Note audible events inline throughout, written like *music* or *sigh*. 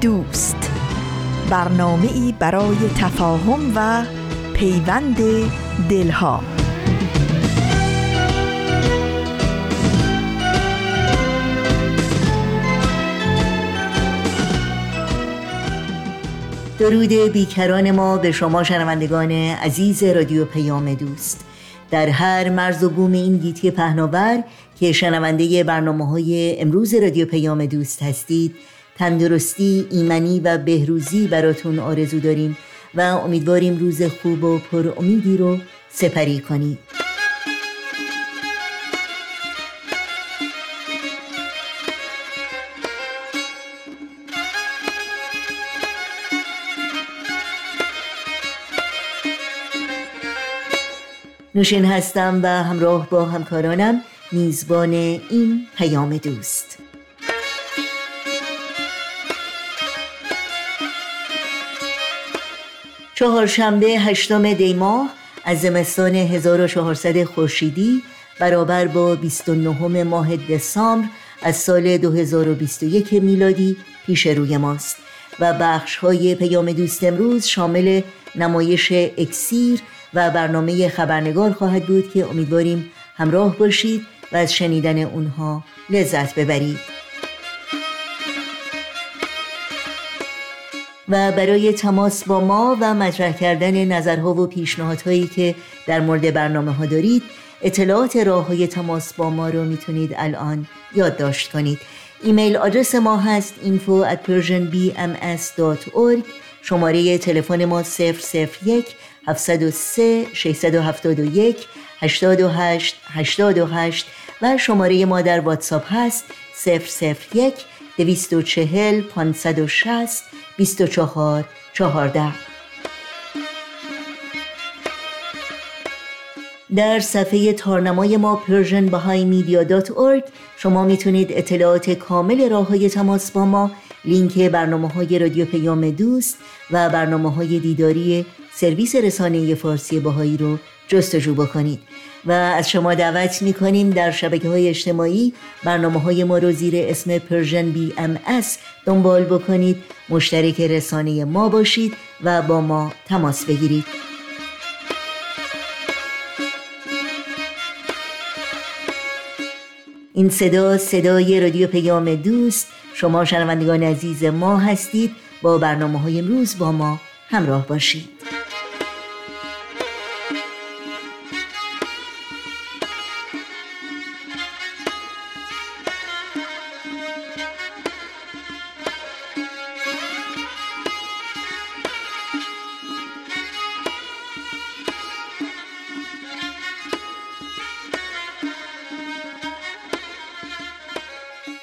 دوست. برنامه ای برای تفاهم و پیوند دلها. درود بیکران ما به شما شنوندگان عزیز رادیو پیام دوست. در هر مرز و بوم این گیتی پهناور که شنونده برنامه های امروز رادیو پیام دوست هستید تندرستی، ایمنی و بهروزی براتون آرزو داریم و امیدواریم روز خوب و پر امیدی رو سپری کنید. نوشین هستم و همراه با همکارانم میزبان این پیام دوست. چهارشنبه هشتم دی ماه از زمستان 1400 خورشیدی برابر با 29 ماه دسامبر از سال 2021 میلادی پیش روی ماست و بخش های پیام دوست امروز شامل نمایش اکسیر و برنامه خبرنگار خواهد بود که امیدواریم همراه باشید و از شنیدن اونها لذت ببرید. و برای تماس با ما و مطرح کردن نظرها و پیشنهادهایی که در مورد برنامه ها دارید اطلاعات راه های تماس با ما رو می‌تونید الان یادداشت کنید. ایمیل آدرس ما هست info at persianbms.org شماره تلفن ما 001 703 671 828 828 و شماره ما در واتساپ هست 001 240 560 24 14 در صفحه تارنمای ما بهای شما می‌تونید اطلاعات کامل راه های تماس با ما لینک برنامه های رادیو پیام دوست و برنامه های دیداری سرویس رسانه فارسی بهایی رو جستجو بکنید. و از شما دعوت می‌کنیم در شبکه های اجتماعی برنامه های ما رو زیر اسم Persian BMS دنبال بکنید. مشترک رسانه ما باشید و با ما تماس بگیرید. این صدا صدای رادیو پیام دوست. شما شنوندگان عزیز ما هستید. با برنامه های امروز با ما همراه باشید.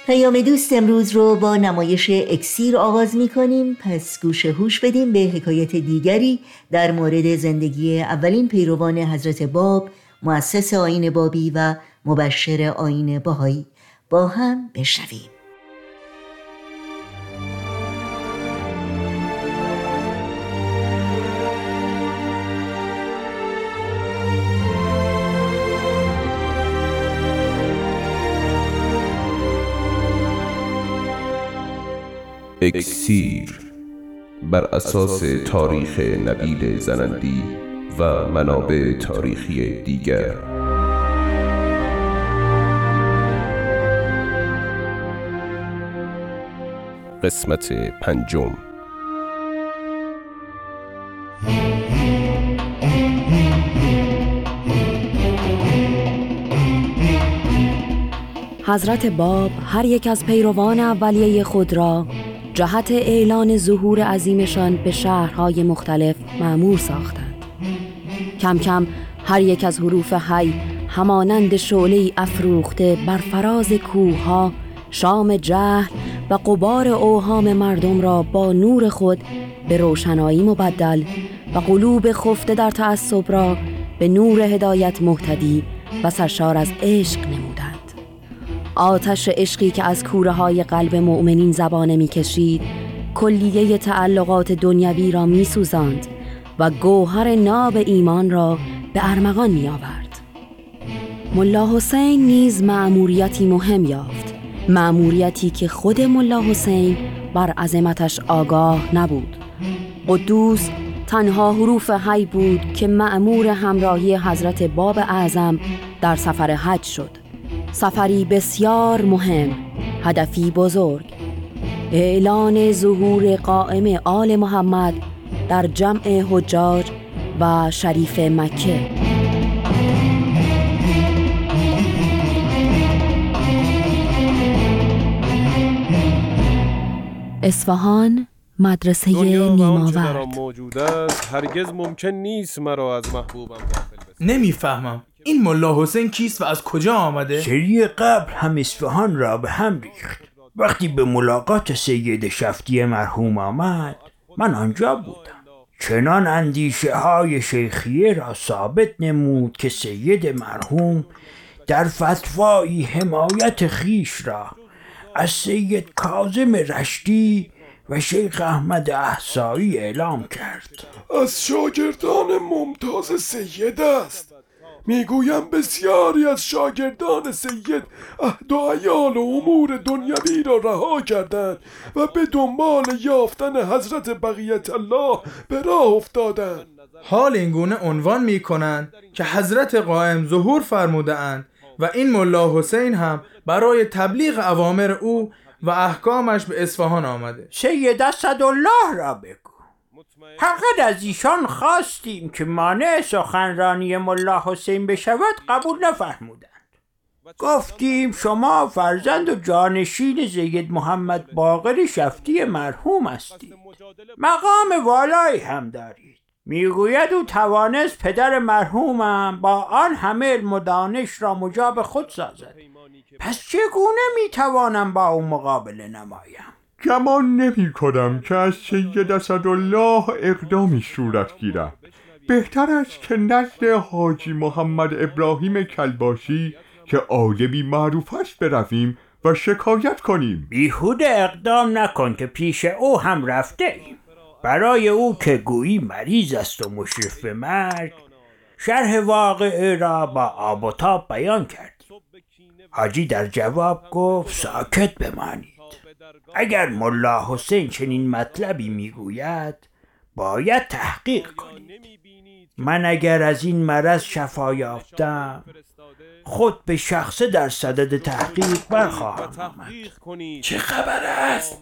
پیام دوست امروز رو با نمایش اکسیر آغاز می کنیم پس گوش هوش بدیم به حکایت دیگری در مورد زندگی اولین پیروان حضرت باب مؤسس آین بابی و مبشر آین باهایی با هم بشنویم. اکسیر بر اساس تاریخ نبیل زنندی و منابع تاریخی دیگر. قسمت پنجم. حضرت باب هر یک از پیروان اولیه خود را جهت اعلان ظهور عظیمشان به شهرهای مختلف معمور ساختند. کم کم هر یک از حروف حی همانند شعله افروخته بر فراز کوه ها شام جهل و قبار اوهام مردم را با نور خود به روشنایی مبدل و قلوب خفته در تعصب را به نور هدایت محتدی و سرشار از عشق نمودند آتش عشقی که از کوره های قلب مؤمنین زبانه می‌کشید کلیه تعلقات دنیوی را میسوزاند و گوهر ناب ایمان را به ارمغان می آورد. ملا حسین نیز معموریتی مهم یافت معموریتی که خود ملا حسین بر عظمتش آگاه نبود قدوس تنها حروف حی بود که معمور همراهی حضرت باب اعظم در سفر حج شد سفری بسیار مهم هدفی بزرگ. اعلان ظهور قائم آل محمد در جمع حجاج و شریف مکه. اصفهان مدرسه نیماورد. موجود است هرگز ممکن نیست مرا از محبوبم نمی‌فهمم. این ملا حسین کیست و از کجا آمده؟ سری قبل هم اصفهان را به هم ریخت. وقتی به ملاقات سید شفتی مرحوم آمد من آنجا بودم. چنان اندیشه های شیخیه را ثابت نمود که سید مرحوم در فتوایی حمایت خیش را از سید کازم رشتی و شیخ احمد احسایی اعلام کرد. از شاگردان ممتاز سید است. می‌گویم بسیاری از شاگردان سید عهد و عیال و امور دنیوی را رها کردند و به دنبال یافتن حضرت بقیت الله به راه افتادند. حال اینگونه عنوان می کنند که حضرت قائم ظهور فرموده اند و این ملا حسین هم برای تبلیغ اوامر او و احکامش به اصفهان آمده. سید اسدالله را بگو. فقط از ایشان خواستیم که مانع سخنرانی ملا حسین بشود قبول نفرمودند. گفتیم شما فرزند و جانشین زید محمد باقر شفتی مرحوم هستید. مقام والایی هم دارید. می‌گوید او توانست پدر مرحومم با آن همه علم و دانش را مجاب خود سازد. پس چگونه می‌توانم با او مقابله نمایم؟ گمان نمی کنم که از سید اسدالله اقدامی صورت گیرد. بهتر است که نزد حاجی محمد ابراهیم کلباشی که عالمی معروف است برویم و شکایت کنیم. بیهود اقدام نکن که پیش او هم رفته ایم. برای او که گویی مریض است و مشرف به مرگ شرح واقعه را با آب و تاب بیان کرد حاجی در جواب گفت ساکت بمانید. اگر ملا حسین چنین مطلبی می‌گوید باید تحقیق کنید. من اگر از این مرض شفا یافتم خود به شخصه در صدد تحقیق برخواهم آمد. چه خبر است؟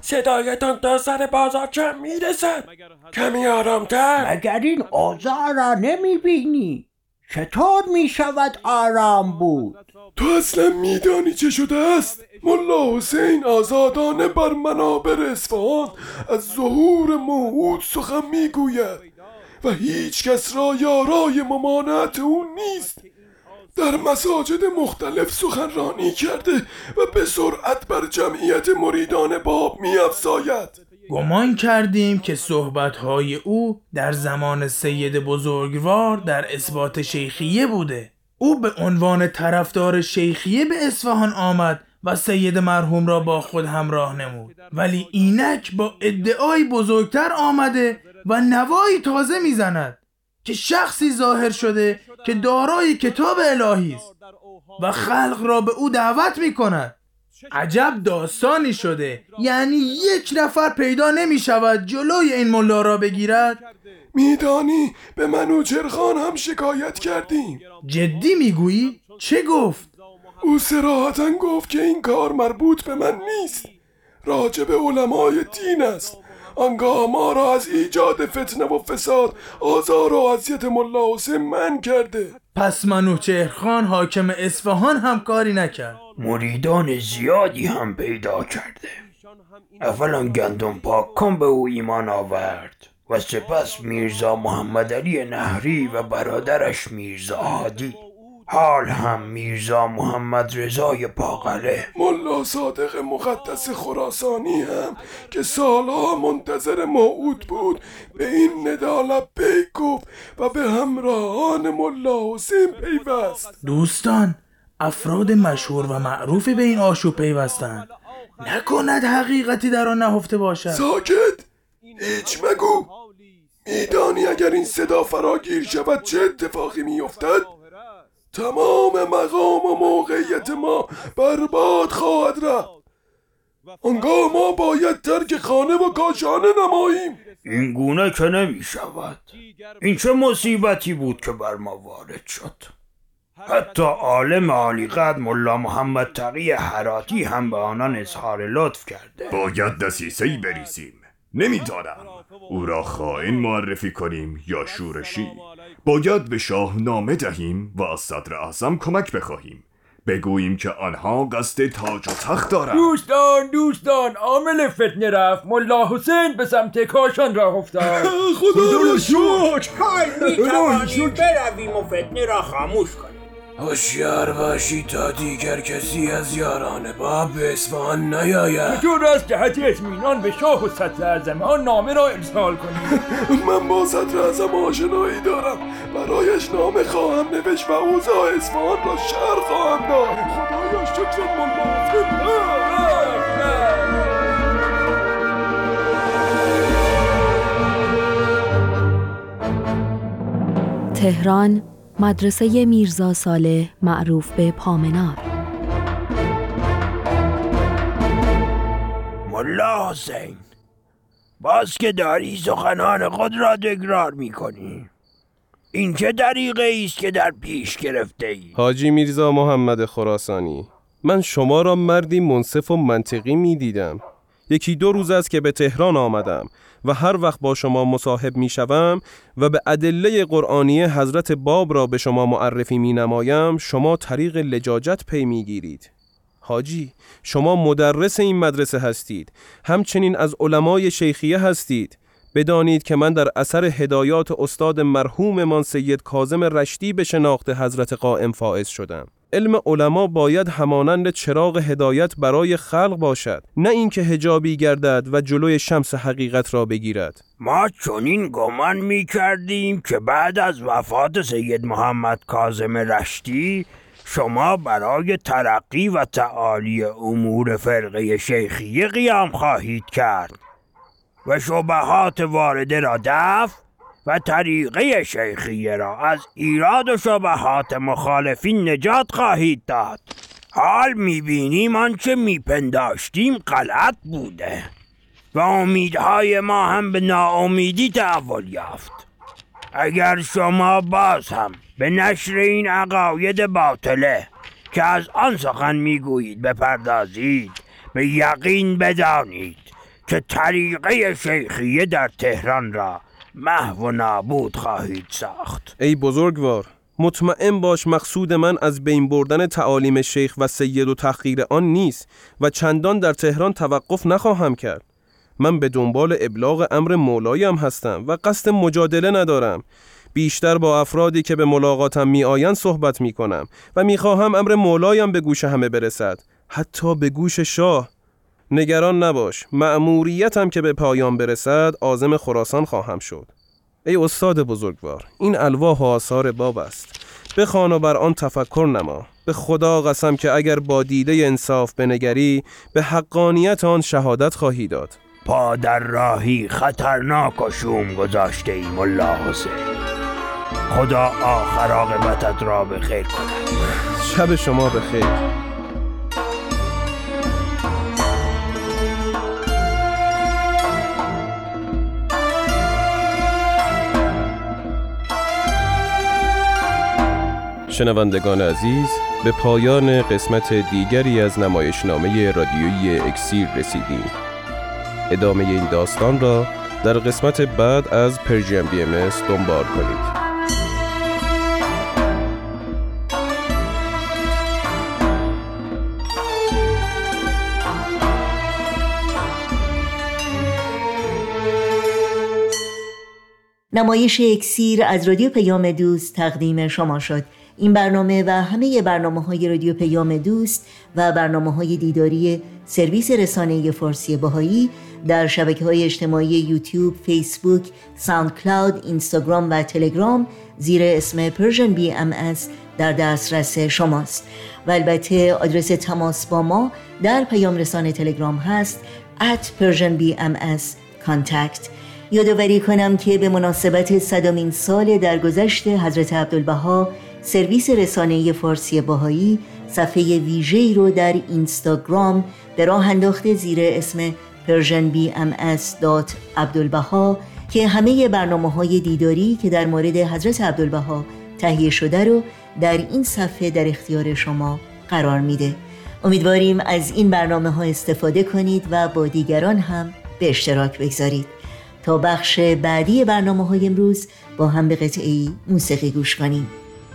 صدایتان تا سر بازار کم می‌رسد؟ کمی آرامتر. مگر این اوضاع را نمی‌بینی؟ چطور می‌شود آرام بود؟ تو اصلا میدانی چه شده است؟ ملا حسین آزادانه بر منابر اصفهان از ظهور موعود سخن می‌گوید و هیچ کس را یارای ممانعت او نیست. در مساجد مختلف سخنرانی کرده و به سرعت بر جمعیت مریدان باب میافزاید. گمان کردیم که صحبتهای او در زمان سید بزرگوار در اثبات شیخیه بوده. او به عنوان طرفدار شیخیه به اصفهان آمد و سید مرحوم را با خود همراه نمود. ولی اینک با ادعای بزرگتر آمده و نوایی تازه می‌زند که شخصی ظاهر شده که دارای کتاب الهی است و خلق را به او دعوت می کند عجب داستانی شده. یعنی یک نفر پیدا نمی شود جلوی این ملا را بگیرد؟ میدانی به منوچرخان هم شکایت کردیم. جدی می‌گویی؟ چه گفت؟ او سراحتا گفت که این کار مربوط به من نیست. راجع به علمای دین است. آنگاه ما را از ایجاد فتنه و فساد آزار و اذیت ملا حسین من کرده. پس منوچهرخان حاکم اصفهان هم کاری نکرد. مریدان زیادی هم پیدا کرده. اولا گندم پاک کن به او ایمان آورد و سپس میرزا محمد علی نهری و برادرش میرزا هادی حال هم میرزا محمد رضای باقره ملا صادق مقدس خراسانی هم که سالها منتظر موعود بود به این ندا لبیک گفت و به همراهان ملا حسین پیوست. دوستان افراد مشهور و معروفی به این آشوب پیوستند نکند حقیقتی در آن نهفته باشد. ساکت! هیچ مگو! میدانی اگر این صدا فراگیر شود چه اتفاقی میافتد؟ تمام مقام و موقعیت ما برباد خواهد رفت. آنگاه ما باید ترک خانه و کاشانه نماییم. این گونه که نمی شود این چه مصیبتی بود که بر ما وارد شد. حتی عالم عالی قد ملا محمد تقی حراتی هم به آنان اظهار لطف کرده. باید دسیسه بریزیم. نمی‌دانم او را خائن معرفی کنیم یا شورشی. باید به شاه نامه دهیم و از صدر اعظم کمک بخواهیم. بگوییم که آنها قصد تاج و تخت دارند. دوستان دوستان عامل فتنه رفت. ملا حسین به سمت کاشان را افتاد. خدا را شکر. حال می‌توانیم برویم و فتنه را خاموش کنیم. هوشیار باشی تا دیگر کسی از یاران باب به اصفهان نیاید. چطور از جهت اطمینان به شاه و صدر اعظم آن نامه را ارسال کنیم *laughs* من با صدر اعظم آشنایی دارم. برایش نامه خواهم نوشت و اوضاع اصفهان را شهر خواهم داد. خدایا شکر ملا تهران مدرسه میرزا صالح معروف به پامنار. ملا حسین باز که داری سخنان خود را تکرار می‌کنی. این چه دریقه است که در پیش گرفته ای؟ حاجی میرزا محمد خراسانی من شما را مردی منصف و منطقی می دیدم یکی دو روز است که به تهران آمدم. و هر وقت با شما مصاحب می شوم و به ادله قرآنی حضرت باب را به شما معرفی می نمایم شما طریق لجاجت پی می گیرید حاجی شما مدرس این مدرسه هستید. همچنین از علمای شیخیه هستید. بدانید که من در اثر هدایات استاد مرحوم من سید کاظم رشدی به شناخت حضرت قائم فائز شدم. علم علما باید همانند چراغ هدایت برای خلق باشد نه اینکه هجابی گردد و جلوی شمس حقیقت را بگیرد. ما چنین گمان می کردیم که بعد از وفات سید محمد کاظم رشدی شما برای ترقی و تعالی امور فرقه شیخیه قیام خواهید کرد و شبهات وارده را دفع و طریقه شیخیه را از ایراد و شبهات مخالفین نجات خواهید داد. حال می‌بینیم آنچه میپنداشتیم غلط بوده و امیدهای ما هم به ناامیدی تحول یافت. اگر شما باز هم به نشر این عقاید باطله که از آن سخن می‌گویید بپردازید به یقین بدانید که طریقه شیخیه در تهران را محو و نابود خواهید ساخت. ای بزرگوار مطمئن باش مقصود من از بین بردن تعالیم شیخ و سید و تحقیر آن نیست و چندان در تهران توقف نخواهم کرد. من به دنبال ابلاغ امر مولایم هستم و قصد مجادله ندارم. بیشتر با افرادی که به ملاقاتم می آیند صحبت می کنم و می خواهم امر مولایم به گوش همه برسد حتی به گوش شاه. نگران نباش مأموریتم که به پایان برسد آزم خراسان خواهم شد. ای استاد بزرگوار این الواح و آثار باب است. بخوان و بر آن تفکر نما. به خدا قسم که اگر با دیده انصاف بنگری به حقانیت آن شهادت خواهی داد. پا در راهی خطرناک و شوم گذاشته ای ملا حسین. خدا آخر عاقبتت را به خیر کند. شب شما بخیر. شنوندگان عزیز به پایان قسمت دیگری از نمایشنامه رادیویی اکسیر رسیدیم. ادامه این داستان را در قسمت بعد از پرژیم بی ام دنبال کنید. نمایش اکسیر از رادیو پیام دوست تقدیم شما شد. این برنامه و همه برنامه های رادیو پیام دوست و برنامه های دیداری سرویس رسانه فارسی بهایی در شبکه های اجتماعی یوتیوب، فیسبوک، SoundCloud، اینستاگرام و تلگرام زیر اسم Persian BMS در دسترس شماست. و البته آدرس تماس با ما در پیام رسان تلگرام هست at Persian BMS contact. یادآوری کنم که به مناسبت صدامین سال درگذشت حضرت عبدالبها سرویس رسانه فارسی باهایی صفحه ویژه‌ای رو در اینستاگرام به راه انداخته زیر اسم persianbms.abdulbaha که همه برنامه های دیداری که در مورد حضرت عبدالبها تهیه شده رو در این صفحه در اختیار شما قرار میده. امیدواریم از این برنامه ها استفاده کنید و با دیگران هم به اشتراک بگذارید. تا بخش بعدی برنامه های امروز با هم به قطعی موسیقی گوش کنیم.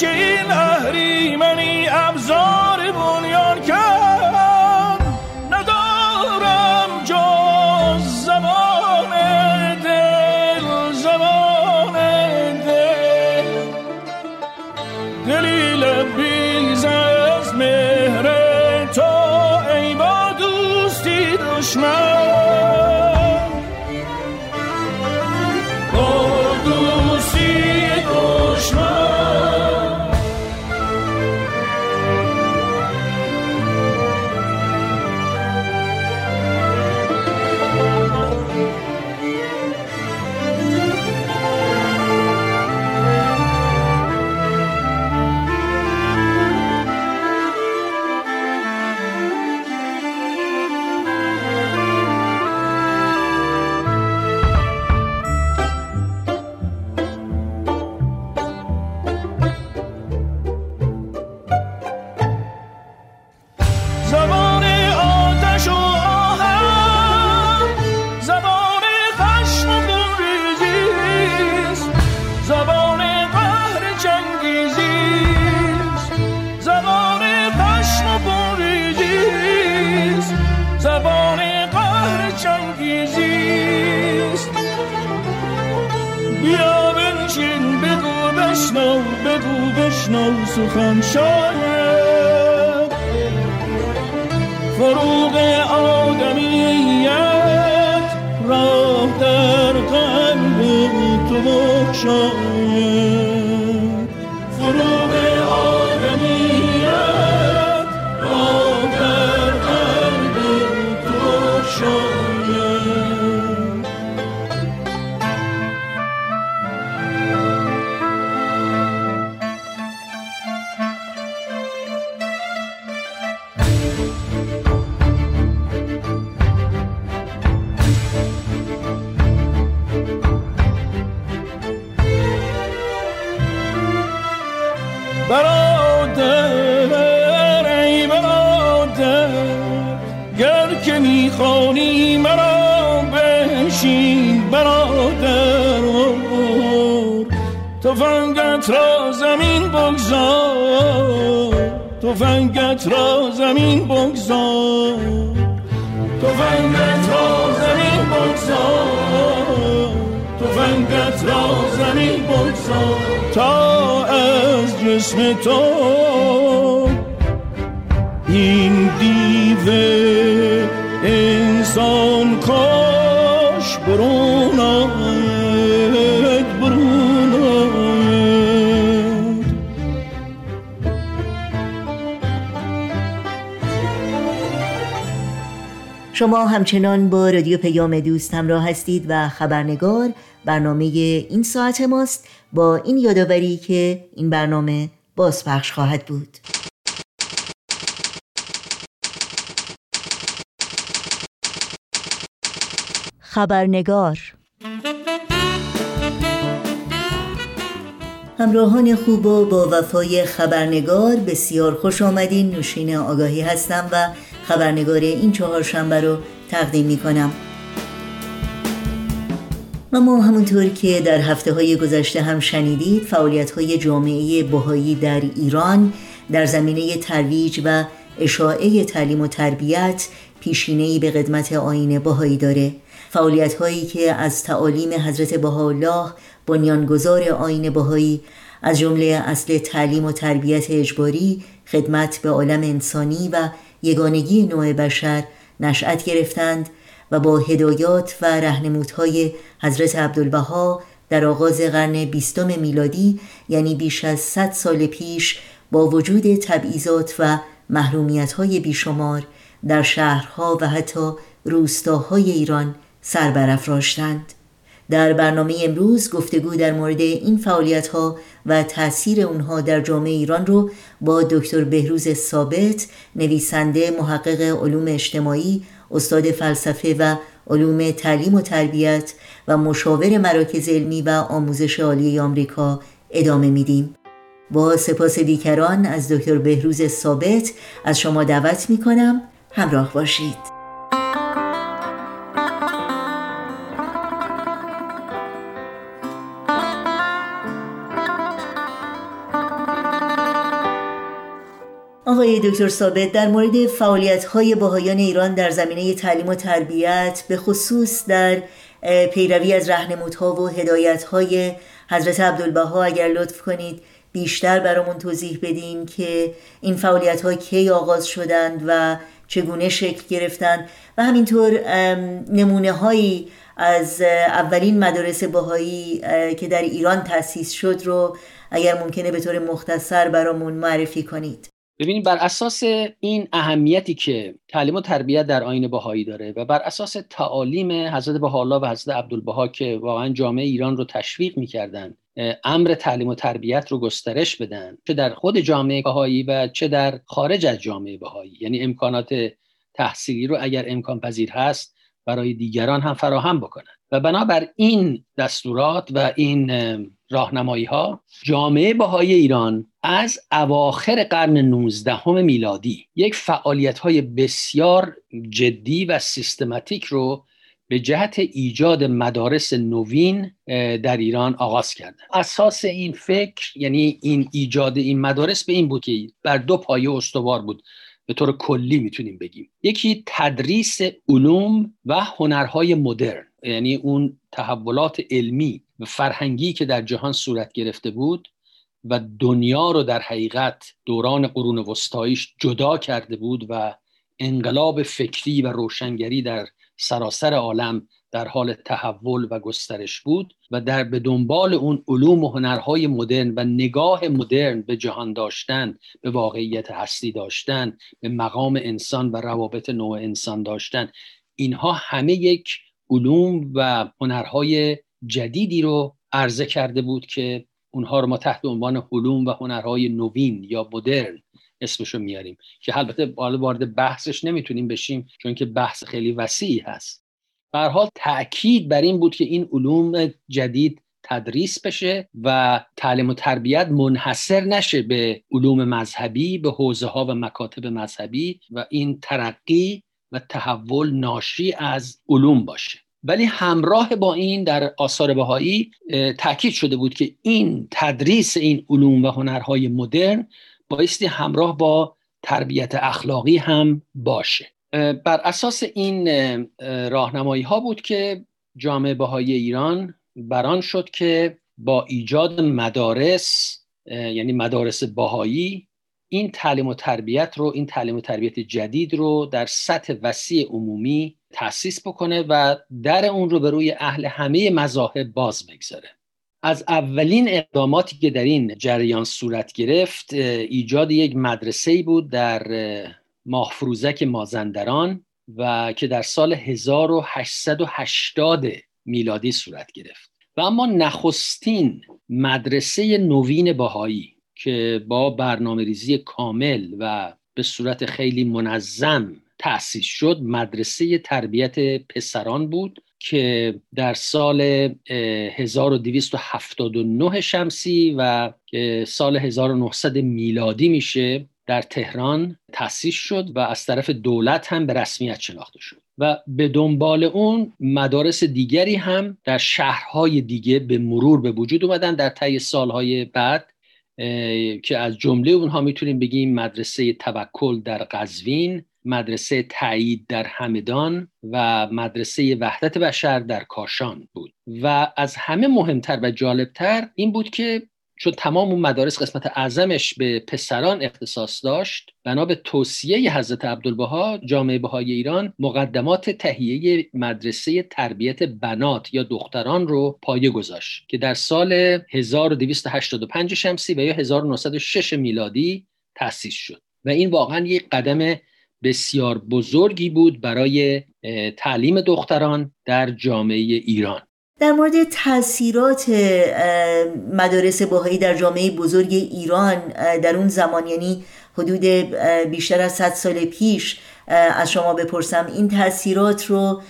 پیش این تفنگت را زمین بگذار. تفنگت را زمین بگذار. تفنگت را زمین بگذار. تا از جسم تو این دیو شما همچنان با رادیو پیام دوست همراه هستید و خبرنگار برنامه این ساعت ماست. با این یادآوری که این برنامه بازپخش خواهد بود. خبرنگار همراهان خوب و با وفای خبرنگار بسیار خوش آمدین. نوشین آگاهی هستم و خبرنگار این چهارشنبه رو تقدیم می کنم و ما همونطور که در هفته های گذشته هم شنیدید فعالیت های جامعه بهایی در ایران در زمینه ترویج و اشاعه تعلیم و تربیت پیشینه‌ای به قدمت آین بهایی داره. فعالیت هایی که از تعالیم حضرت بهاءالله بنیانگذار آین بهایی از جمله اصل تعلیم و تربیت اجباری خدمت به عالم انسانی و یگانگی نوع بشر نشأت گرفتند و با هدایات و رهنمودهای حضرت عبدالبها در آغاز قرن بیستم میلادی یعنی بیش از 100 سال پیش با وجود تبعیضات و محرومیت های بیشمار در شهرها و حتی روستاهای ایران سر برافراشتند. در برنامه امروز گفتگو در مورد این فعالیت ها و تاثیر اونها در جامعه ایران رو با دکتر بهروز ثابت نویسنده محقق علوم اجتماعی استاد فلسفه و علوم تعلیم و تربیت و مشاور مراکز علمی و آموزش عالی آمریکا ادامه میدیم. با سپاس بیکران از دکتر بهروز ثابت از شما دعوت می کنم همراه باشید. آقای دکتر ثابت در مورد فعالیت های باهایان ایران در زمینه تعلیم و تربیت به خصوص در پیروی از رهنمودها و هدایت های حضرت عبدالبها اگر لطف کنید بیشتر برامون توضیح بدین که این فعالیت ها کی آغاز شدند و چگونه شکل گرفتند و همینطور نمونه هایی از اولین مدارس باهایی که در ایران تأسیس شد رو اگر ممکنه به طور مختصر برامون معرفی کنید. ببینید بر اساس این اهمیتی که تعلیم و تربیت در آین بهایی داره و بر اساس تعالیم حضرت بهاءالله و حضرت عبدالبها که واقعا جامعه ایران رو تشویق می‌کردن امر تعلیم و تربیت رو گسترش بدن چه در خود جامعه بهایی و چه در خارج از جامعه بهایی. یعنی امکانات تحصیلی رو اگر امکان پذیر هست برای دیگران هم فراهم بکنن. و بنابر این دستورات و این راهنمایی ها جامعه بهایی ایران از اواخر قرن 19 میلادی یک فعالیت های بسیار جدی و سیستماتیک رو به جهت ایجاد مدارس نوین در ایران آغاز کردن. اساس این فکر یعنی این ایجاد این مدارس به این بود که بر دو پایه استوار بود. به طور کلی می‌تونیم بگیم. یکی تدریس علوم و هنرهای مدرن یعنی اون تحولات علمی و فرهنگی که در جهان صورت گرفته بود. و دنیا رو در حقیقت دوران قرون وسطاییش جدا کرده بود و انقلاب فکری و روشنگری در سراسر عالم در حال تحول و گسترش بود و در به دنبال اون علوم و هنرهای مدرن و نگاه مدرن به جهان داشتن به واقعیت هستی داشتن به مقام انسان و روابط نوع انسان داشتن. اینها همه یک علوم و هنرهای جدیدی رو عرضه کرده بود که اونها رو ما تحت عنوان علوم و هنرهای نوین یا مدرن اسمشو میاریم که البته وارد بحثش نمی‌تونیم بشیم چون که بحث خیلی وسیعی هست. به حال تاکید بر این بود که این علوم جدید تدریس بشه و تعلیم و تربیت منحصر نشه به علوم مذهبی به حوزه ها و مکاتب مذهبی و این ترقی و تحول ناشی از علوم باشه. ولی همراه با این در آثار بهایی تاکید شده بود که این تدریس این علوم و هنرهای مدرن بایستی همراه با تربیت اخلاقی هم باشه. بر اساس این راهنمایی ها بود که جامعه بهایی ایران بران شد که با ایجاد مدارس یعنی مدارس بهایی این تعلیم و تربیت رو این تعلیم و تربیت جدید رو در سطح وسیع عمومی تأسیس بکنه و در اون رو به روی اهل همه مذاهب باز بگذاره. از اولین اقداماتی که در این جریان صورت گرفت ایجاد یک مدرسه بود در ماهفروزک مازندران و که در سال 1880 میلادی صورت گرفت. و اما نخستین مدرسه نوین باهایی که با برنامه ریزی کامل و به صورت خیلی منظم تأسیس شد مدرسه تربیت پسران بود که در سال 1279 شمسی و سال 1900 میلادی میشه در تهران تأسیس شد و از طرف دولت هم به رسمیت شناخته شد. و به دنبال اون مدارس دیگری هم در شهرهای دیگه به مرور به وجود اومدن در طی سالهای بعد که از جمله اونها می‌تونیم بگیم مدرسه توکل در قزوین مدرسه تایید در همدان و مدرسه وحدت بشر در کاشان بود. و از همه مهمتر و جالبتر این بود که چون تمام اون مدارس قسمت اعظمش به پسران اختصاص داشت بنا به توصیه حضرت عبدالبها جامعه بهای ایران مقدمات تهیه مدرسه تربیت بنات یا دختران رو پایه گذاشت که در سال 1285 شمسی و یا 1906 میلادی تأسیس شد. و این واقعا یک قدم بسیار بزرگی بود برای تعلیم دختران در جامعه ایران در مورد تاثیرات مدارس باهایی در جامعه بزرگ ایران در اون زمان یعنی حدود بیشتر از 100 سال پیش از شما بپرسم این تاثیرات رو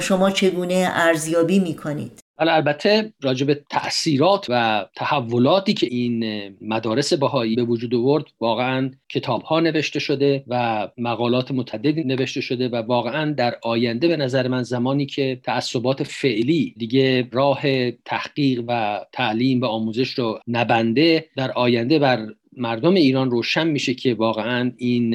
شما چگونه ارزیابی می‌کنید؟ حالا البته راجع به تاثیرات و تحولاتی که این مدارس بهایی به وجود آورد واقعا کتاب ها نوشته شده و مقالات متعددی نوشته شده و واقعا در آینده به نظر من زمانی که تعصبات فعلی دیگه راه تحقیق و تعلیم و آموزش رو نبنده در آینده بر مردم ایران روشن میشه که واقعا این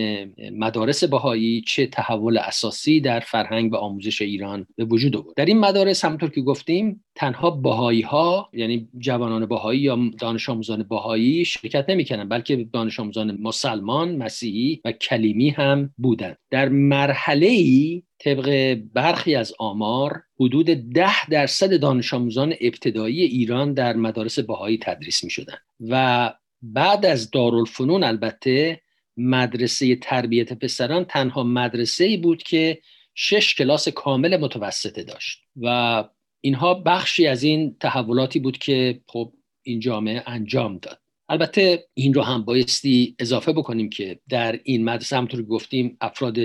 مدارس بهایی چه تحول اساسی در فرهنگ و آموزش ایران به وجود آورد. در این مدارس همونطور که گفتیم تنها بهایی ها یعنی جوانان بهایی یا دانش آموزان بهایی شرکت نمی‌کنن بلکه دانش آموزان مسلمان مسیحی و کلیمی هم بودند. در مرحله ای طبق برخی از آمار حدود ده درصد دانش آموزان ابتدایی ایران در مدارس بهایی تدریس می شدن و بعد از دارالفنون البته مدرسه تربیت پسران تنها مدرسه ای بود که شش کلاس کامل متوسطه داشت و اینها بخشی از این تحولاتی بود که خب این جامعه انجام داد. البته این رو هم بایستی اضافه بکنیم که در این مدرسه همطور گفتیم افراد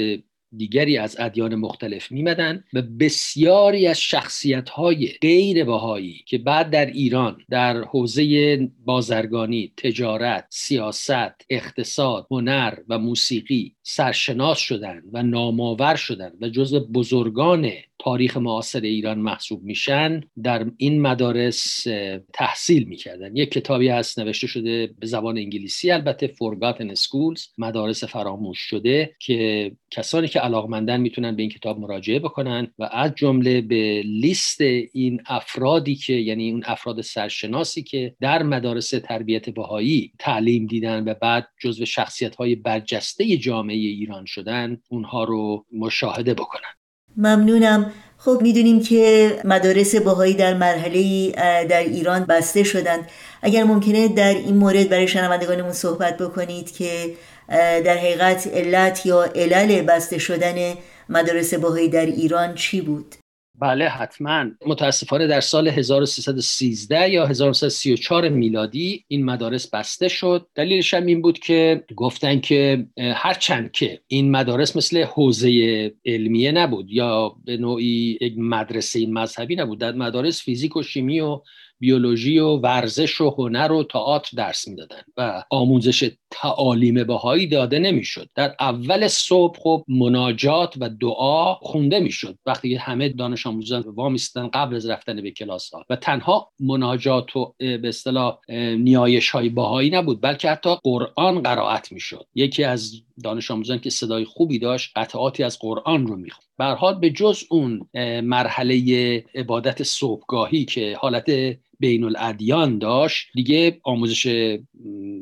دیگری از ادیان مختلف میمدن و بسیاری از شخصیت های غیر بهایی که بعد در ایران در حوزه بازرگانی، تجارت، سیاست، اقتصاد، هنر و موسیقی سرشناس شدند و نامآور شدند و جزو بزرگان تاریخ معاصر ایران محسوب میشن در این مدارس تحصیل می‌کردن. یک کتابی هست نوشته شده به زبان انگلیسی البته Forgotten Schools مدارس فراموش شده که کسانی که علاقمندن می‌تونن به این کتاب مراجعه بکنن و از جمله به لیست این افرادی که یعنی اون افراد سرشناسی که در مدارس تربیت بهایی تعلیم دیدن و بعد جزو شخصیت های برجسته جامعه ایران شدن اونها رو مشاهده بکنن. ممنونم. خب می‌دونیم که مدارس باهایی در مرحله در ایران بسته شدند. اگر ممکنه در این مورد برای شنوندگانمون صحبت بکنید که در حقیقت علت یا علل بسته شدن مدارس باهایی در ایران چی بود؟ بله حتما. متاسفانه در سال 1313 یا 1934 میلادی این مدارس بسته شد. دلیلش هم این بود که گفتن که هرچند که این مدارس مثل حوزه علمیه نبود یا به نوعی یک مدرسه مذهبی نبود در مدارس فیزیک و شیمی و بیولوژی و ورزش و هنر و تئاتر درس می‌دادن و آموزش تعالیم بهایی داده نمی‌شد. در اول صبح خب مناجات و دعا خونده می‌شد. وقتی همه دانش آموزان وامیستن قبل از رفتن به کلاس ها. و تنها مناجات و به اصطلاح نیایش های بهایی نبود بلکه حتی قرآن قرائت می‌شد. یکی از دانش آموزان که صدای خوبی داشت قطعاتی از قرآن رو می‌خوند به به جز اون مرحله عبادت صبحگاهی که حالت بین الادیان داشت دیگه آموزش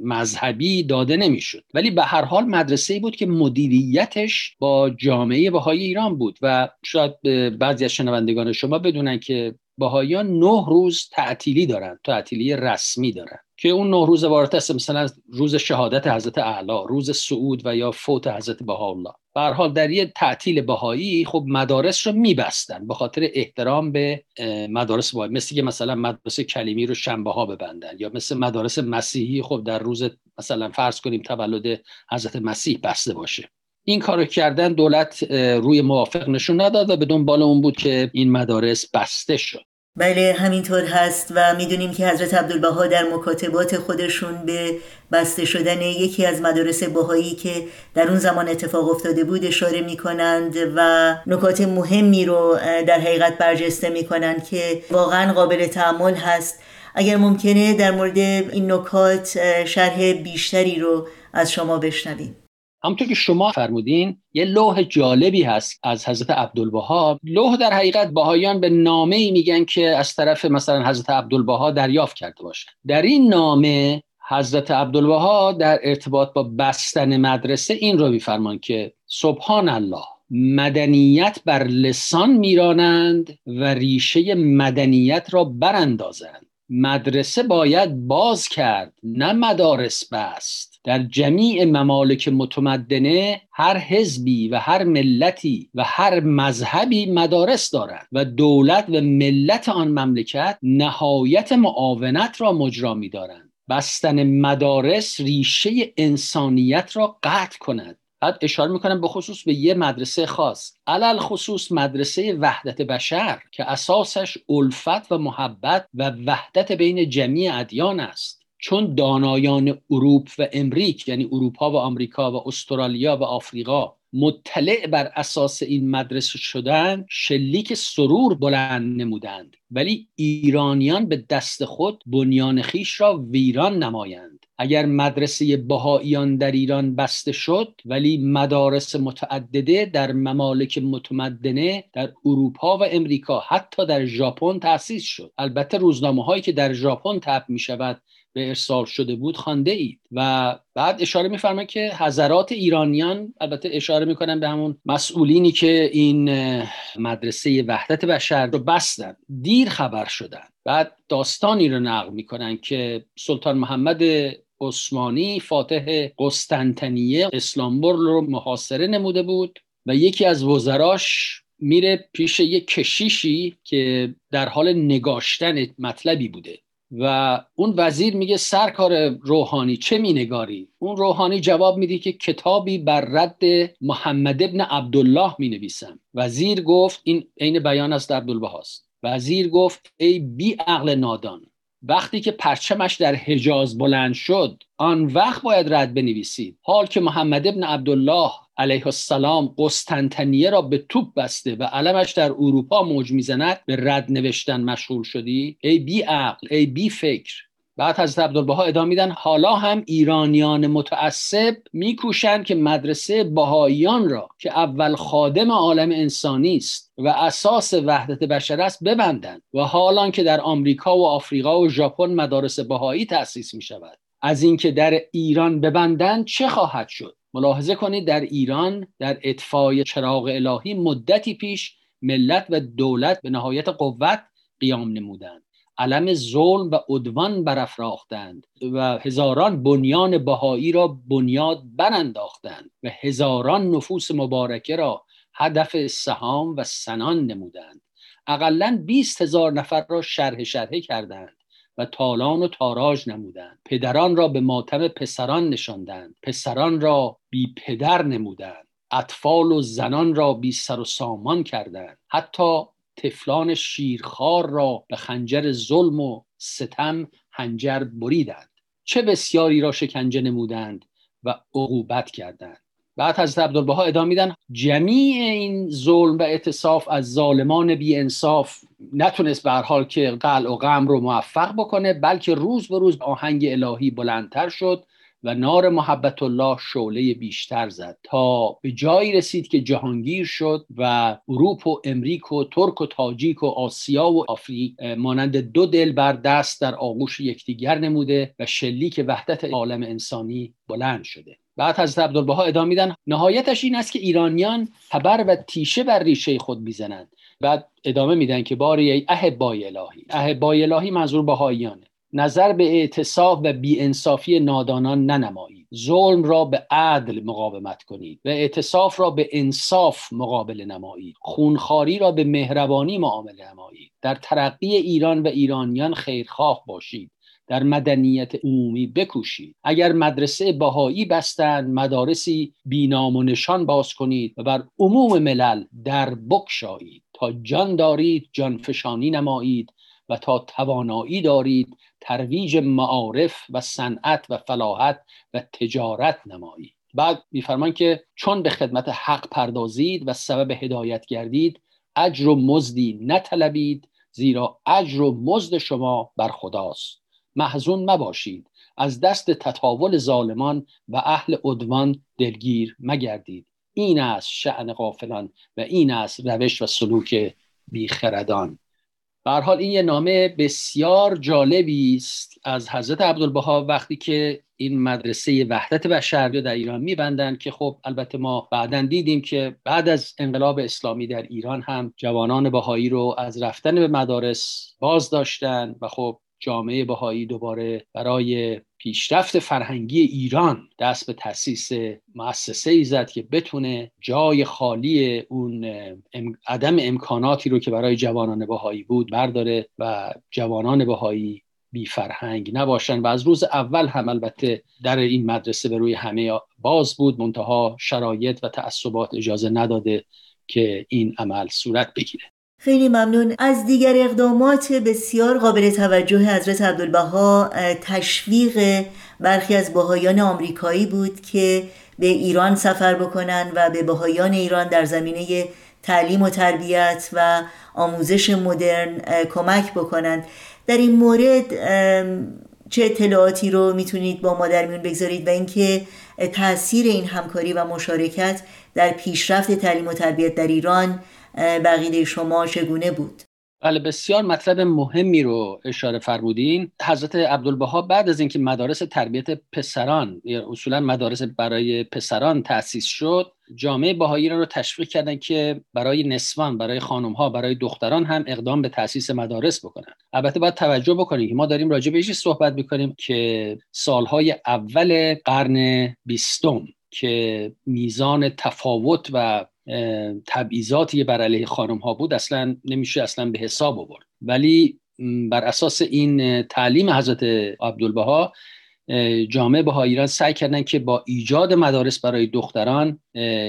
مذهبی داده نمی‌شد. ولی به هر حال مدرسه ای بود که مدیریتش با جامعه بهای ایران بود و شاید بعضی از شنوندگان شما بدونن که بهاییان نه روز تعطیلی دارن تعطیلی رسمی دارن. که اون نه روز عبارت است مثلا روز شهادت حضرت اعلی روز صعود و یا فوت حضرت بهاءالله. به حال در یه تعطیل بهایی خب مدارس رو میبستن به خاطر احترام به مدارس بهایی. مثل که مثلا مدرسه کلیمی رو شنبه ها ببندن یا مثل مدارس مسیحی خب در روز مثلا فرض کنیم تولد حضرت مسیح بسته باشه. این کارو کردن دولت روی موافق نشون نداد و به دنبال اون بود که این مدارس بسته شد. بله همینطور هست و می‌دونیم که حضرت عبدالبها در مکاتبات خودشون به بسته شدن یکی از مدارس بهایی که در اون زمان اتفاق افتاده بود اشاره می‌کنند و نکات مهمی رو در حقیقت برجسته می‌کنند که واقعا قابل تعمل هست. اگر ممکنه در مورد این نکات شرح بیشتری رو از شما بشنویم. همونطور که شما فرمودین یه لوح جالبی هست از حضرت عبدالبها لوح در حقیقت بهایان به نامه ای میگن که از طرف مثلا حضرت عبدالبها دریافت کرده باشن در این نامه حضرت عبدالبها در ارتباط با بستن مدرسه این رو میفرمان که سبحان الله مدنیت بر لسان میرانند و ریشه مدنیت را براندازند. مدرسه باید باز کرد نه مدارس بست. در جمیع ممالک متمدنه هر حزبی و هر ملتی و هر مذهبی مدارس دارند و دولت و ملت آن مملکت نهایت معاونت را مجرا می دارند بستن مدارس ریشه انسانیت را قطع کند. بعد اشاره می‌کنم به خصوص به یه مدرسه خاص. علل خصوص مدرسه وحدت بشر که اساسش الفت و محبت و وحدت بین جمیع ادیان است. چون دانایان اروپ و امریک یعنی اروپا و آمریکا و استرالیا و آفریقا مطلع بر اساس این مدرسه شدن شلیک سرور بلند نمودند. ولی ایرانیان به دست خود بنیان خیش را ویران نمایند. اگر مدرسه بهاییان در ایران بسته شد ولی مدارس متعدده در ممالک متمدنه در اروپا و امریکا حتی در ژاپن تأسیس شد. البته روزنامه هایی که در ژاپن تپ می شود به ارسال شده بود خانده اید. و بعد اشاره میفرمه که حضرات ایرانیان البته اشاره می‌کنن به همون مسئولینی که این مدرسه وحدت بشر رو بستن دیر خبر شدن. بعد داستانی رو نقل می‌کنن که سلطان محمد عثمانی فاتح قسطنطنیه اسلامبول رو محاصره نموده بود و یکی از وزراش میره پیش یک کشیشی که در حال نگاشتن مطلبی بوده. و اون وزیر میگه سرکار روحانی چه مینگاری؟ اون روحانی جواب میده که کتابی بر رد محمد ابن عبدالله می‌نویسم. وزیر گفت این عین بیان از عبدالبهاست وزیر گفت ای بی عقل نادان وقتی که پرچمش در حجاز بلند شد آن وقت باید رد بنویسید. حال که محمد ابن عبدالله علیه السلام قسطنطنیه را به توپ بسته و علمش در اروپا موج می‌زند به رد نوشتن مشغول شدی؟ ای بی عقل ای بی فکر. بعد حضرت عبدالبها ادامه میدن حالا هم ایرانیان متعصب میکوشند که مدرسه بهاییان را که اول خادم عالم انسانی است و اساس وحدت بشر است ببندند و حالان که در آمریکا و آفریقا و ژاپن مدارس بهایی تأسیس می شود از اینکه در ایران ببندند چه خواهد شد؟ ملاحظه کنید در ایران در اطفای چراغ الهی مدتی پیش ملت و دولت به نهایت قوت قیام نمودند. علم ظلم و عدوان برافراختند و هزاران بنیان بهایی را بنیاد برانداختند و هزاران نفوس مبارکه را هدف سهام و سنان نمودند. اقلا بیست هزار نفر را شرح شرحه کردند. و تالان و تاراج نمودند. پدران را به ماتم پسران نشاندند. پسران را بی پدر نمودند. اطفال و زنان را بی سر و سامان کردند. حتی تفلان شیرخوار را به خنجر ظلم و ستم هنجر بریدند. چه بسیاری را شکنجه نمودند و عقوبت کردند. بعد حضرت عبدالبها ادامه میدن جمیع این ظلم و اعتصاف از ظالمان بی انصاف نتونست به حال که قلع و غم رو موفق بکنه بلکه روز به روز آهنگ الهی بلندتر شد و نار محبت الله شعله بیشتر زد. تا به جایی رسید که جهانگیر شد و اروپ و امریک و ترک و تاجیک و آسیا و آفریق مانند دو دل بر دست در آغوش یکدیگر نموده و شلیک وحدت عالم انسانی بلند شده. بعد حضرت عبدالبها ادامه میدن نهایتش این است که ایرانیان تبر و تیشه بر ریشه خود می‌زنند. بعد ادامه میدن که باری ای اهبای الهی. اهبای الهی منظور بهاییانه. نظر به اعتصاب و بیانصافی نادانان ننمایید. ظلم را به عدل مقاومت کنید و اعتصاف را به انصاف مقابل نمایید. خونخاری را به مهربانی معامله نمایید. در ترقی ایران و ایرانیان خیرخواه باشید. در مدنیت عمومی بکوشید. اگر مدرسه بهایی بستند مدارسی بینام و نشان باز کنید و بر عموم ملل در بکشایید. تا جان دارید جان فشانی نمایید و تا توانایی دارید ترویج معارف و صنعت و فلاحت و تجارت نمایید. بعد میفرمان که چون به خدمت حق پردازید و سبب هدایت گردید اجر و مزدی نطلبید زیرا اجر و مزد شما بر خداست. محزون مباشید. از دست تطاول ظالمان و اهل عدوان دلگیر مگردید. این است شعن غافلان و این است روش و سلوک بیخردان. به حال این یه نامه بسیار جالبی است. از حضرت عبدالبها وقتی که این مدرسه وحدت بشر رو در ایران میبندن که خب البته ما بعدا دیدیم که بعد از انقلاب اسلامی در ایران هم جوانان بهایی رو از رفتن به مدارس باز داشتن و خب جامعه بهایی دوباره برای پیشرفت فرهنگی ایران دست به تاسیس مؤسسه ای زد که بتونه جای خالی اون عدم امکاناتی رو که برای جوانان بهایی بود برداره و جوانان بهایی بی فرهنگ نباشن. و از روز اول هم البته در این مدرسه به روی همه باز بود. منتها شرایط و تعصبات اجازه نداده که این عمل صورت بگیره. خیلی ممنون. از دیگر اقدامات بسیار قابل توجه حضرت عبدالبها تشویق برخی از بهایان آمریکایی بود که به ایران سفر بکنن و به بهایان ایران در زمینه تعلیم و تربیت و آموزش مدرن کمک بکنند در این مورد چه اطلاعاتی رو می‌تونید با ما در میون بگذارید و اینکه تاثیر این همکاری و مشارکت در پیشرفت تعلیم و تربیت در ایران بقیده شما چگونه بود؟ بله بسیار مطلب مهمی رو اشاره فرمودین. حضرت عبدالبها بعد از اینکه مدارس تربیت پسران یا اصولا مدارس برای پسران تأسیس شد جامعه بهایی رو تشویق کردن که برای نسوان برای خانم ها برای دختران هم اقدام به تأسیس مدارس بکنن البته باید توجه بکنیم که ما داریم راجع به صحبت می‌کنیم که سالهای اول قرن بیستم که میزان تفاوت و تبعیضاتی بر علیه خانم ها بود اصلا نمیشه اصلا به حساب آورد. ولی بر اساس این تعلیم حضرت عبدالبها جامعه بها ایران سعی کردن که با ایجاد مدارس برای دختران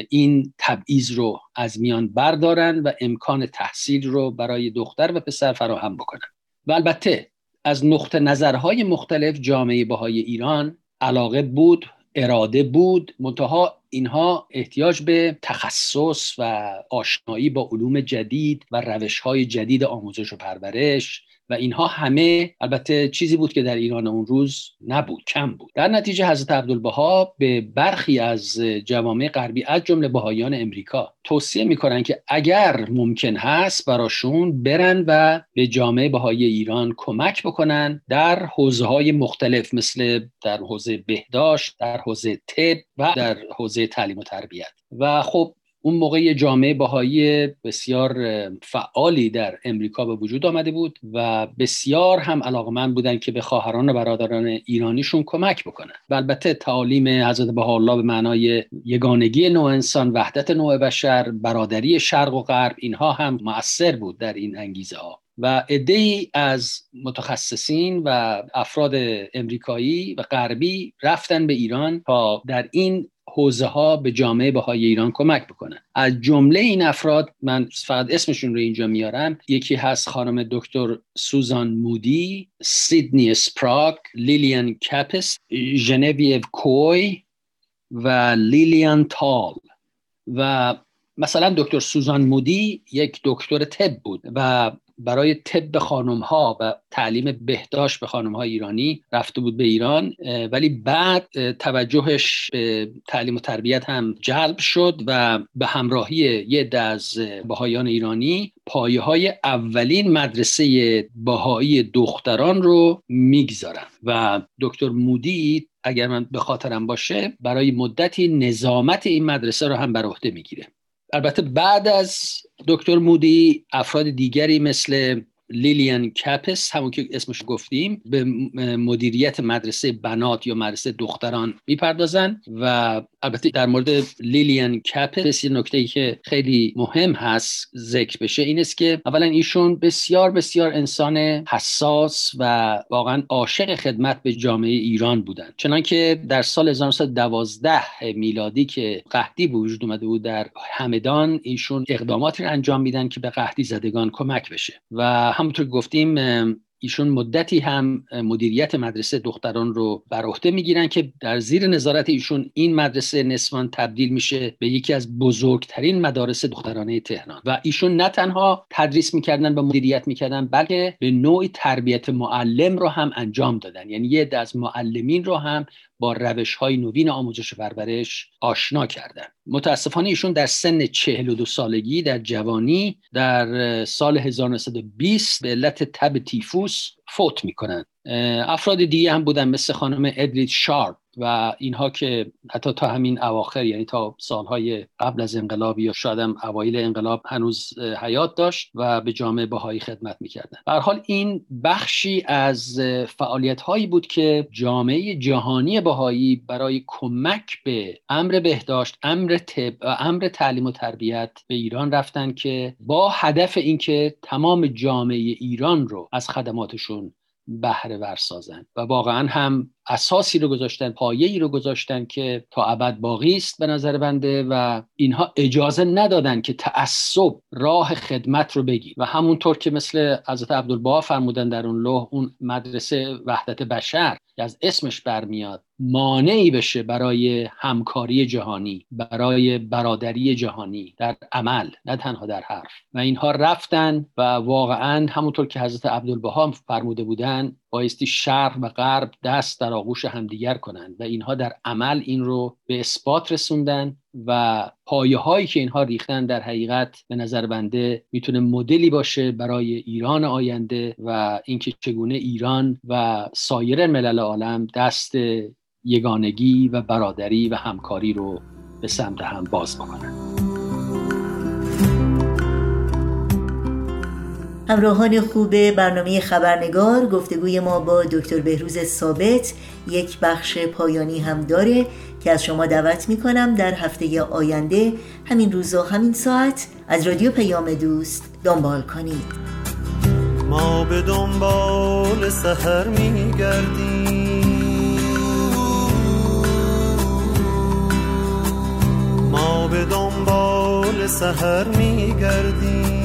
این تبعیض رو از میان بردارن و امکان تحصیل رو برای دختر و پسر فراهم بکنن. و البته از نقطه نظرهای مختلف جامعه بهای ایران علاقه بود اراده بود. منتها اینها احتیاج به تخصص و آشنایی با علوم جدید و روش های جدید آموزش و پرورش و اینها همه البته چیزی بود که در ایران اون روز نبود کم بود. در نتیجه حضرت عبدالبها به برخی از جوامع غربی از جمله بهایان امریکا توصیه می‌کنن که اگر ممکن هست براشون برن و به جامعه بهایی ایران کمک بکنن در حوزه های مختلف مثل در حوزه بهداشت در حوزه طب و در حوزه تعلیم و تربیت. و خب اون موقع جامعه باهایی بسیار فعالی در امریکا به وجود آمده بود و بسیار هم علاقمند بودن که به خواهران و برادران ایرانیشون کمک بکنن. و البته تعالیم حضرت بهاءالله به معنای یگانگی نوع انسان وحدت نوع بشر برادری شرق و غرب اینها هم مؤثر بود در این انگیزه ها. و عده از متخصصین و افراد امریکایی و غربی رفتن به ایران تا در این حوزه ها به جامعه بهای ایران کمک بکنن. از جمله این افراد من فقط اسمشون رو اینجا میارم یکی هست خانم دکتر سوزان مودی سیدنی سپراک لیلیان کپس ژنویو کوی و لیلیان تال. و مثلا دکتر سوزان مودی یک دکتر طب بود و برای طب خانم ها و تعلیم بهداشت به خانم های ایرانی رفته بود به ایران ولی بعد توجهش به تعلیم و تربیت هم جلب شد و به همراهی یه از بهایان ایرانی پایه های اولین مدرسه بهایی دختران رو می‌گذارن. و دکتر مودی اگر من به خاطرم باشه برای مدتی نظامت این مدرسه رو هم بر عهده می‌گیره. البته بعد از دکتر مودی افراد دیگری مثل لیلیان کپس همون که اسمش گفتیم به مدیریت مدرسه بنات یا مدرسه دختران می‌پردازن و البته در مورد لیلیان کپس یه نکته ای که خیلی مهم هست ذکر بشه این است که اولا ایشون بسیار بسیار انسان حساس و واقعا عاشق خدمت به جامعه ایران بودن. چنانکه در سال 1912 میلادی که قحطی به وجود اومده بود در همدان ایشون اقداماتی رو انجام میدن که به قحطی زدگان کمک بشه و همونطور گفتیم ایشون مدتی هم مدیریت مدرسه دختران رو بر عهده می‌گیرن که در زیر نظارت ایشون این مدرسه نسوان تبدیل میشه به یکی از بزرگترین مدارس دخترانه تهران. و ایشون نه تنها تدریس می‌کردن و مدیریت می‌کردن بلکه به نوعی تربیت معلم رو هم انجام دادن. یعنی یه از معلمین رو هم با روش های نوین آموزش و پرورش آشنا کردن. متاسفانه ایشون در سن 42 سالگی در جوانی در سال 1920 به علت تب تیفوس فوت می‌کنن. افراد دیگه هم بودن مثل خانم ادریت شارپ. و اینها که حتی تا همین اواخر یعنی تا سالهای قبل از انقلاب یا شاید هم اوایل انقلاب هنوز حیات داشت و به جامعه بهایی خدمت می‌کردن. به حال این بخشی از فعالیت هایی بود که جامعه جهانی بهایی برای کمک به امر بهداشت امر طب امر تعلیم و تربیت به ایران رفتن که با هدف اینکه تمام جامعه ایران رو از خدماتشون بهره ور و واقعا هم اساسی رو گذاشتن پایه ای رو گذاشتن که تا ابد باقی است به نظر بنده و اینها اجازه ندادن که تعصب راه خدمت رو بگیر. و همونطور که مثل حضرت عبدالبها فرمودن در اون لوح اون مدرسه وحدت بشر که از اسمش برمیاد مانعی بشه برای همکاری جهانی برای برادری جهانی در عمل نه تنها در حرف. و اینها رفتن و واقعا همونطور که حضرت عبدالبها فرموده بودن بایستی شرق و غرب دست در آغوش همدیگر کنند و اینها در عمل این رو به اثبات رسوندن و پایه هایی که اینها ریختن در حقیقت به نظر بنده می‌تونه مدلی باشه برای ایران آینده و اینکه چگونه ایران و سایر ملل عالم دست یگانگی و برادری و همکاری رو به سمت هم باز بکنن. همراهان خوب برنامه خبرنگار گفتگوی ما با دکتر بهروز ثابت یک بخش پایانی هم داره که از شما دعوت می‌کنم در هفته آینده همین روز و همین ساعت از رادیو پیام دوست دنبال کنید. ما به دنبال سهر میگردیم. ما به دنبال سهر میگردیم.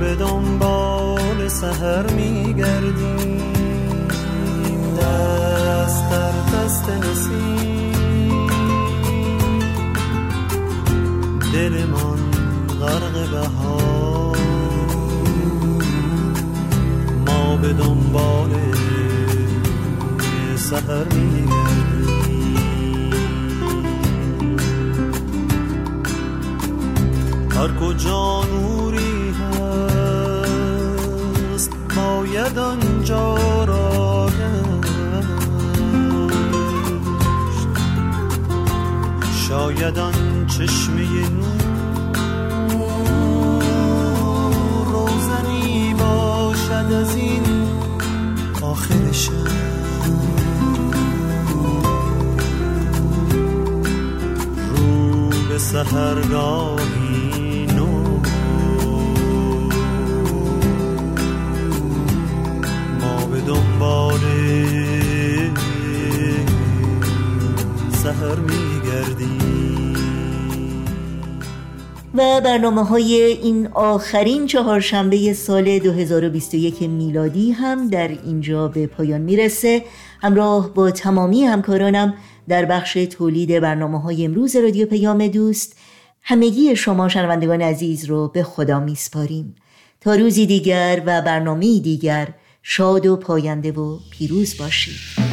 به دنبال سهر میگردیم. دست در دست نسیم. دل من غرق بهار. ما به دنبال سهر میگردیم. هر کجا نوری آنجا را شاید آن چشمه نور روزنی باشد از این آخر رو به سهرگاهی و برنامه های این آخرین چهارشنبه سال 2021 میلادی هم در اینجا به پایان می‌رسه. همراه با تمامی همکارانم در بخش تولید برنامه های امروز رادیو پیام دوست همگی شما شنوندگان عزیز رو به خدا میسپاریم. تا روزی دیگر و برنامه دیگر شاد و پاینده و پیروز باشید.